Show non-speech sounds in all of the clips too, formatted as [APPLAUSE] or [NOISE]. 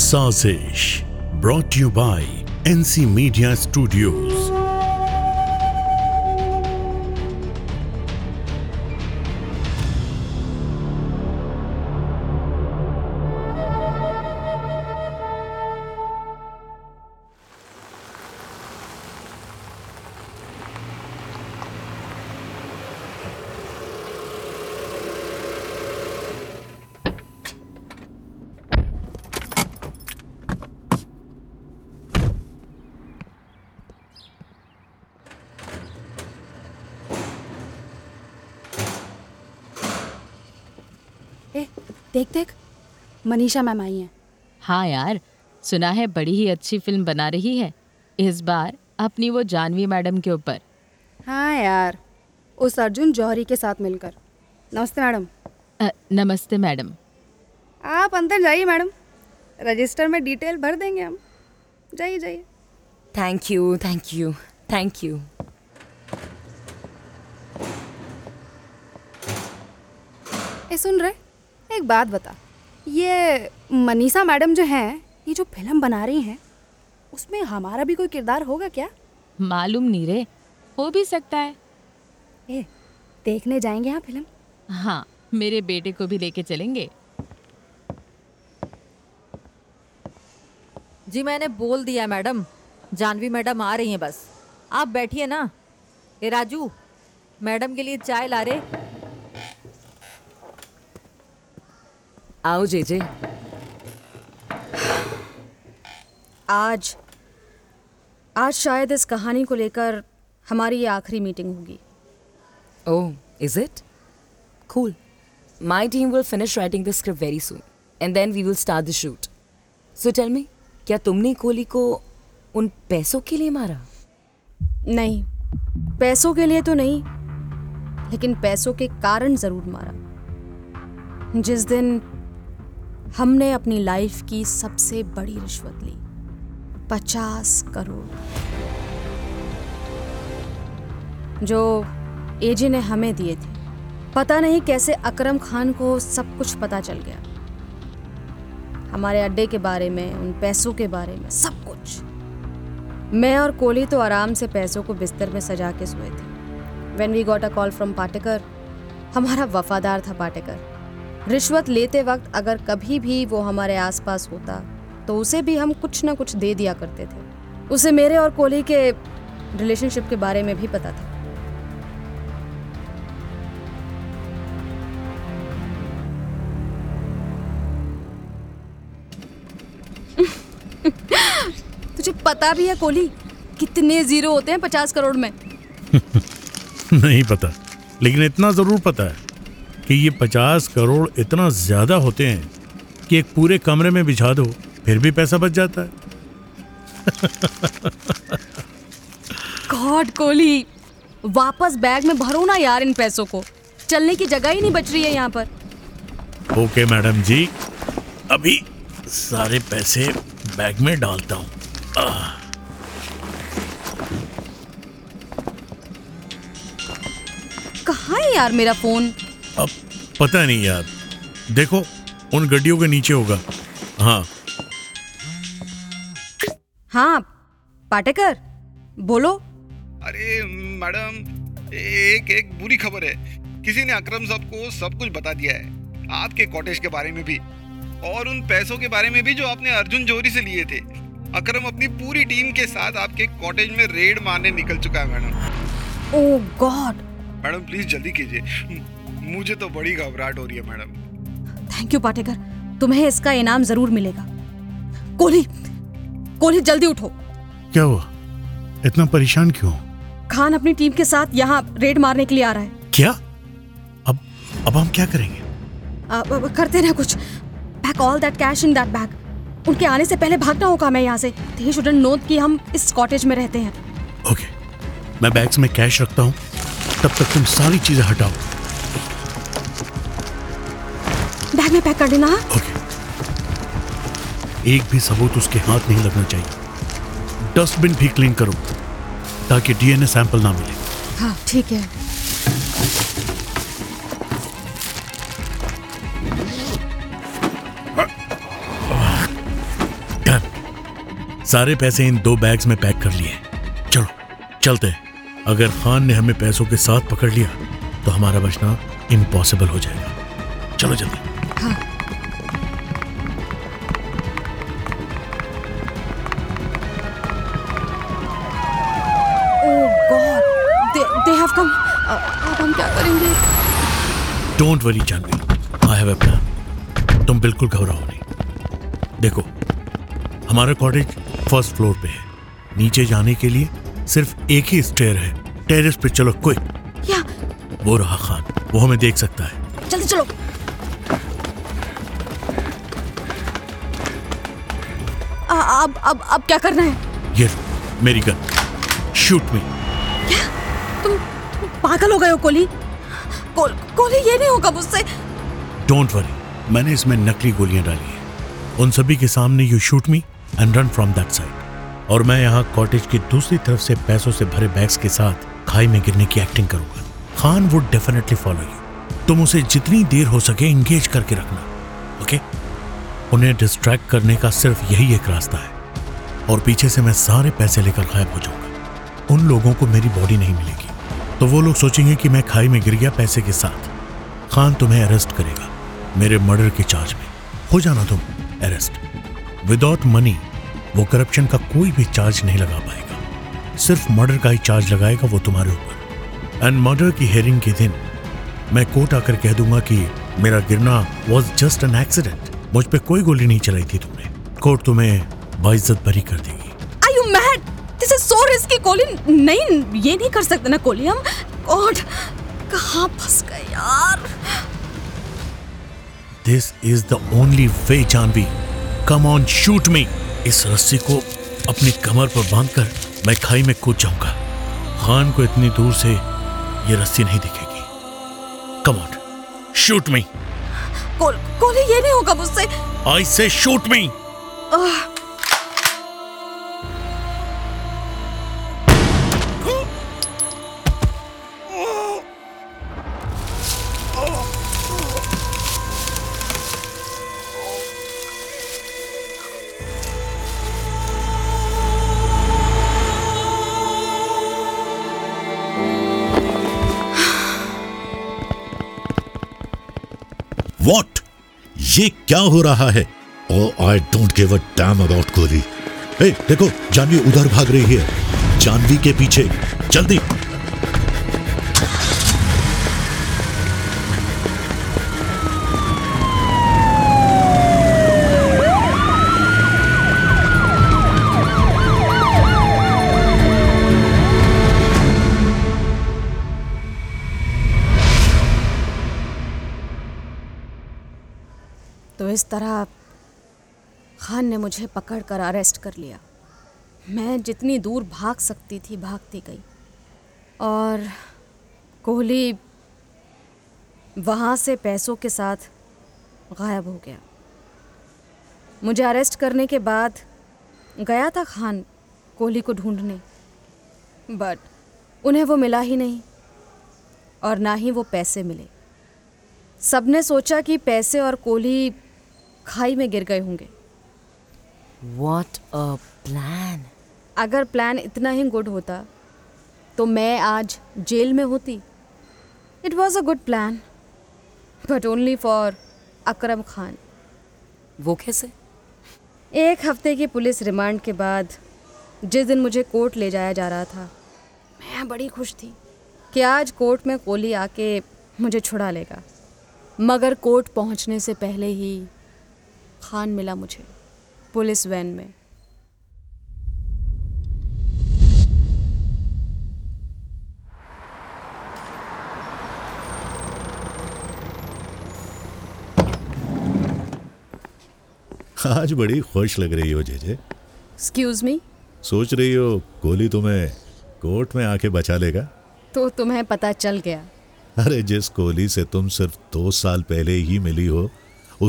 साजिश brought you by NC Media Studios देख देख मनीषा मैम आई हैं हाँ यार सुना है बड़ी ही अच्छी फिल्म बना रही है इस बार अपनी वो जानवी मैडम के ऊपर हाँ यार उस अर्जुन जौहरी के साथ मिलकर नमस्ते मैडम नमस्ते मैडम आप अंदर जाइए मैडम रजिस्टर में डिटेल भर देंगे हम जाइए जाइए thank you thank you thank you ए सुन रहे एक बात बता ये मनीषा मैडम जो हैं ये जो फिल्म बना रही हैं उसमें हमारा भी कोई किरदार होगा क्या मालूम नहीं रे हो भी सकता है ए देखने जाएंगे हाँ फिल्म हाँ मेरे बेटे को भी लेके चलेंगे जी मैंने बोल दिया मैडम जानवी मैडम आ रही हैं बस आप बैठिए ना ए राजू मैडम के लिए चाय ला रहे आओ जेजे आज आज शायद इस कहानी को लेकर हमारी ये आखिरी मीटिंग होगी ओ is it cool my team will finish writing the script very soon and then we will start the shoot so tell me क्या तुमने कोहली को उन पैसों के लिए मारा नहीं पैसों के लिए तो नहीं लेकिन पैसों के कारण जरूर मारा जिस दिन हमने अपनी लाइफ की सबसे बड़ी रिश्वत ली पचास करोड़ जो एजी ने हमें दिए थे पता नहीं कैसे अकरम खान को सब कुछ पता चल गया हमारे अड्डे के बारे में उन पैसों के बारे में सब कुछ मैं और कोहली तो आराम से पैसों को बिस्तर में सजा के सोए थे when we got a call from Patekar हमारा वफादार था पाटेकर रिश्वत लेते वक्त अगर कभी भी वो हमारे आसपास होता तो उसे भी हम कुछ ना कुछ दे दिया करते थे उसे मेरे और कोहली के रिलेशनशिप के बारे में भी पता था [LAUGHS] तुझे पता भी है कोहली कितने जीरो होते हैं पचास करोड़ में [LAUGHS] नहीं पता लेकिन इतना जरूर पता है कि ये पचास करोड़ इतना ज़्यादा होते हैं कि एक पूरे कमरे में बिछा दो फिर भी पैसा बच जाता है गॉड कोहली वापस बैग में भरो ना यार इन पैसों को चलने की जगह ही नहीं बच रही है यहाँ पर ओके मैडम जी अभी सारे पैसे बैग में डालता हूँ कहा है यार मेरा फोन अब पता नहीं यार देखो उन गड्डियों के नीचे होगा हाँ हाँ पाटेकर बोलो अरे मैडम एक एक बुरी खबर है किसी ने अक्रम साहब को सब कुछ बता दिया है आपके कॉटेज के बारे में भी और उन पैसों के बारे में भी जो आपने अर्जुन जोरी से लिए थे अकरम अपनी पूरी टीम के साथ आपके कॉटेज में रेड मारने निकल चुका है madam oh God madam please जल्दी कीजिए मुझे तो बड़ी घबराहट हो रही है मैडम थैंक यू पाटेकर तुम्हें इसका इनाम जरूर मिलेगा कोली कोली जल्दी उठो क्या हुआ इतना परेशान क्यों खान अपनी टीम के साथ यहाँ रेड मारने के लिए आ रहा है क्या अब अब हम क्या करेंगे अब, अब करते रहे कुछ pack all that cash in that bag उनके आने से पहले भागना होगा मैं यहाँ से दे शुडंट नो कि हम इस कॉटेज में रहते हैं ओके okay. मैं बैग्स में कैश रखता हूँ तब तक तुम सारी चीजें हटाओ में पैक कर देना ओके हाँ? एक भी सबूत उसके हाथ नहीं लगना चाहिए डस्टबिन भी क्लीन करो ताकि डीएनए सैंपल ना मिले हाँ ठीक है सारे पैसे इन दो बैग्स में पैक कर लिए चलो चलते हैं अगर खान ने हमें पैसों के साथ पकड़ लिया तो हमारा बचना इम्पॉसिबल हो जाएगा चलो जल्दी ऑफ कम अब हम क्या करेंगे don't worry Jahnavi I have a plan तुम बिल्कुल घबराओ नहीं देखो हमारा कॉटेज फर्स्ट फ्लोर पे है नीचे जाने के लिए सिर्फ एक ही स्टेयर है टेरेस पे चलो क्विक या वो रहा खान वो हमें देख सकता है जल्दी चलो अब अब अब क्या करना है ये मेरी गन शूट मी पागल हो गए हो को, कोली ये नहीं होगा मुझसे डोंट वरी मैंने इसमें नकली गोलियां डाली हैं उन सभी के सामने you shoot me and run from that side और मैं यहाँ कॉटेज की दूसरी तरफ से पैसों से भरे बैग्स के साथ खाई में गिरने की एक्टिंग करूंगा Khan would definitely follow you तुम उसे जितनी देर हो सके एंगेज करके रखना ओके उन्हें डिस्ट्रैक्ट करने का सिर्फ यही एक रास्ता है और पीछे से मैं सारे पैसे लेकर गायब हो जाऊंगा उन लोगों को मेरी बॉडी नहीं मिलेगी तो वो लोग सोचेंगे कि मैं खाई में गिर गया पैसे के साथ खान तुम्हें अरेस्ट करेगा मेरे मर्डर के चार्ज में हो जाना तुम अरेस्ट विदाउट मनी वो करप्शन का कोई भी चार्ज नहीं लगा पाएगा सिर्फ मर्डर का ही चार्ज लगाएगा वो तुम्हारे ऊपर एंड मर्डर की हेयरिंग के दिन मैं कोर्ट आकर कह दूंगा कि मेरा गिरना वॉज जस्ट एन एक्सीडेंट मुझ पर कोई गोली नहीं चलाई थी तुमने कोर्ट तुम्हें बाइज्जत भरी कर देगी I you mad this is so पर इसकी कोली नहीं ये नहीं कर सकते ना कोली हम गॉड कहां फंस गए यार this is the only way Jahnavi come on shoot me इस रस्सी को अपनी कमर पर बांधकर मैं खाई में कूद जाऊंगा खान को इतनी दूर से ये रस्सी नहीं दिखेगी come on shoot me Kohli ये नहीं होगा मुझसे आई से शूट मी आह ये क्या हो रहा है ओह I don't give a damn about Kohli देखो जानवी उधर भाग रही है जानवी के पीछे जल्दी ने मुझे पकड़ कर अरेस्ट कर लिया मैं जितनी दूर भाग सकती थी भागती गई और कोहली वहाँ से पैसों के साथ गायब हो गया मुझे अरेस्ट करने के बाद गया था खान कोहली को ढूंढने बट उन्हें वो मिला ही नहीं और ना ही वो पैसे मिले सबने सोचा कि पैसे और कोहली खाई में गिर गए होंगे वॉट अ प्लान अगर प्लान इतना ही गुड होता तो मैं आज जेल में होती it was a good plan but only for Akram Khan वो कैसे एक हफ्ते की पुलिस रिमांड के बाद जिस दिन मुझे कोर्ट ले जाया जा रहा था मैं बड़ी खुश थी कि आज कोर्ट में कोहली आके मुझे छुड़ा लेगा मगर कोर्ट पहुंचने से पहले ही खान मिला मुझे पुलिस वैन में आज बड़ी खुश लग रही हो जेजे एक्सक्यूज मी सोच रही हो गोली तुम्हें कोर्ट में आके बचा लेगा तो तुम्हें पता चल गया अरे जिस कोहली से तुम सिर्फ दो साल पहले ही मिली हो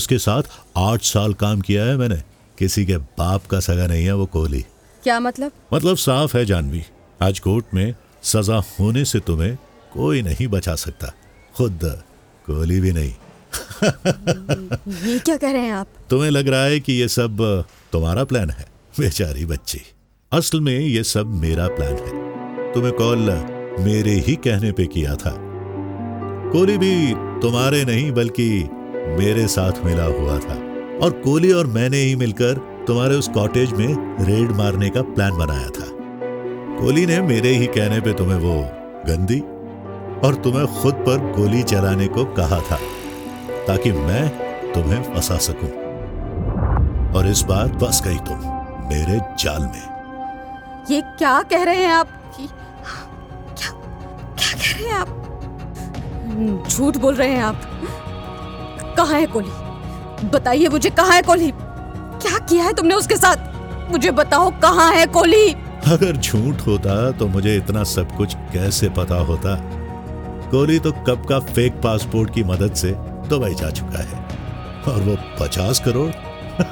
उसके साथ आठ साल काम किया है मैंने किसी के बाप का सगा नहीं है वो कोहली क्या मतलब मतलब साफ है जानवी आज कोर्ट में सजा होने से तुम्हें कोई नहीं बचा सकता खुद कोहली भी नहीं [LAUGHS] ये क्या कह रहे हैं आप तुम्हें लग रहा है कि ये सब तुम्हारा प्लान है बेचारी बच्ची असल में ये सब मेरा प्लान है तुम्हें कॉल मेरे ही कहने पे किया था कोहली भी तुम्हारे नहीं बल्कि मेरे साथ मिला हुआ था और कोली और मैंने ही मिलकर तुम्हारे उस कॉटेज में रेड मारने का प्लान बनाया था कोली ने मेरे ही कहने पे तुम्हें वो गंदी और तुम्हें खुद पर गोली चलाने को कहा था ताकि मैं तुम्हें फंसा सकूं और इस बार फंस गई तुम मेरे जाल में ये क्या कह रहे हैं आप क्या क्या कह रहे हैं आप झूठ बोल रहे हैं आप कहा है कोली बताइए मुझे कहाँ है कोहली क्या किया है तुमने उसके साथ मुझे बताओ कहाँ है कोहली अगर झूठ होता तो मुझे इतना सब कुछ कैसे पता होता कोहली तो कब का फेक पासपोर्ट की मदद से दुबई जा चुका है और वो पचास करोड़ [LAUGHS]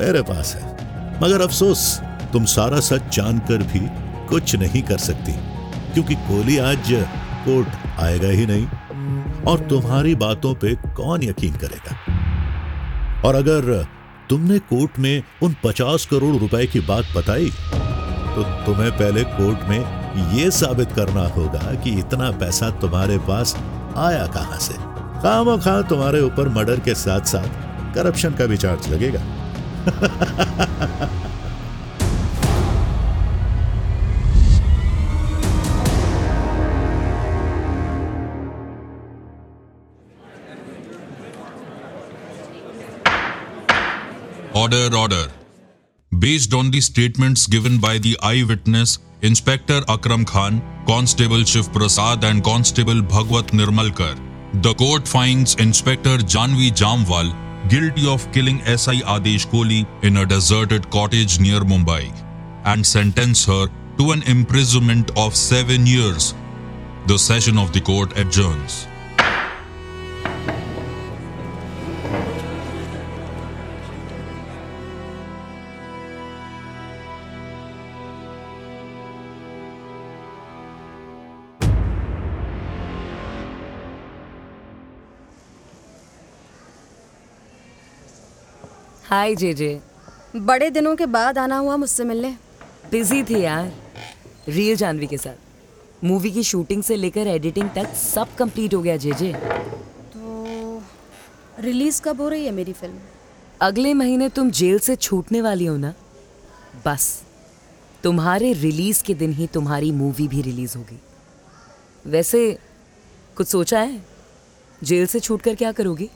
मेरे पास है मगर अफसोस तुम सारा सच जानकर भी कुछ नहीं कर सकती क्योंकि कोहली आज कोर्ट आएगा ही नहीं और तुम्हारी बातों पे कौन यकीन करेगा और अगर तुमने कोर्ट में उन पचास करोड़ रुपए की बात बताई तो तुम्हें पहले कोर्ट में यह साबित करना होगा कि इतना पैसा तुम्हारे पास आया कहां से खाम खा तुम्हारे ऊपर मर्डर के साथ साथ करप्शन का भी चार्ज लगेगा [LAUGHS] Order, order. Based on the statements given by the eyewitness, Inspector Akram Khan, Constable Shiv Prasad, and Constable Bhagwat Nirmalkar, the court finds Inspector Janvi Jamwal guilty of killing SI Adesh Kohli in a deserted cottage near Mumbai and sentence her to an imprisonment of seven years. The session of the court adjourns. हाय जे जे बड़े दिनों के बाद आना हुआ मुझसे मिलने busy थी यार रियल जानवी के साथ मूवी की शूटिंग से लेकर एडिटिंग तक सब कंप्लीट हो गया जे जे तो रिलीज कब हो रही है मेरी फिल्म अगले महीने तुम जेल से छूटने वाली हो ना बस तुम्हारे रिलीज के दिन ही तुम्हारी मूवी भी रिलीज होगी वैसे कुछ सोचा है जेल से छूट कर क्या करोगी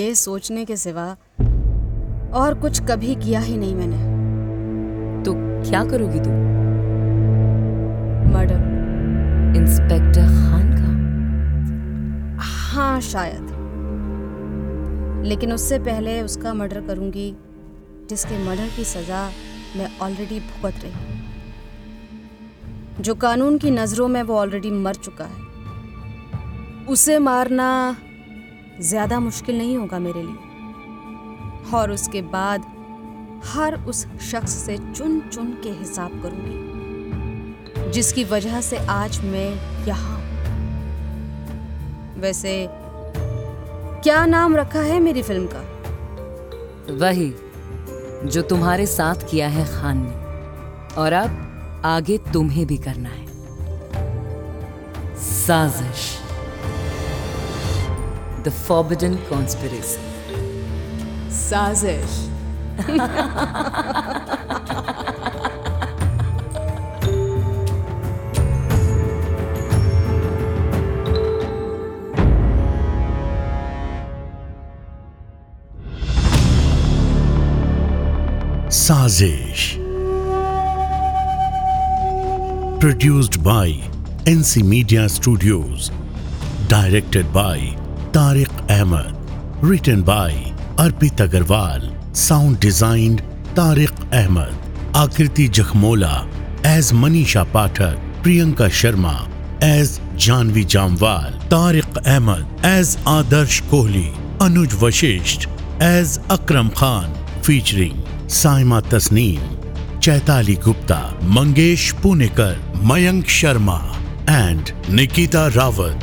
ये सोचने के सिवा और कुछ कभी किया ही नहीं मैंने तो क्या करोगी तुम मर्डर इंस्पेक्टर खान का हाँ शायद लेकिन उससे पहले उसका मर्डर करूंगी जिसके मर्डर की सजा मैं ऑलरेडी भुगत रही जो कानून की नज़रों में वो ऑलरेडी मर चुका है उसे मारना ज़्यादा मुश्किल नहीं होगा मेरे लिए और उसके बाद हर उस शख्स से चुन चुन के हिसाब करूंगी जिसकी वजह से आज मैं यहां वैसे क्या नाम रखा है मेरी फिल्म का वही जो तुम्हारे साथ किया है खान ने और अब आगे तुम्हें भी करना है साजिश द फॉर्बिडन कॉन्स्पिरेसी साजिश साजिश produced by NC Media Studios, directed by Tariq Ahmed, written by Arpit Agarwal, sound designed Tariq Ahmed, Akriti Jakhmola as Manisha Pathak, Priyanka Sharma as Janvi Jamwal, Tariq Ahmed as Adarsh Kohli, Anuj Vashisht as Akram Khan, featuring Saima Tasneem, Chaitali Gupta, Mangesh Punekar, Mayank Sharma and Nikita Rawat.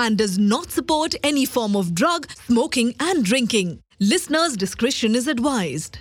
and does not support any form of drug, smoking, and drinking. Listeners' discretion is advised.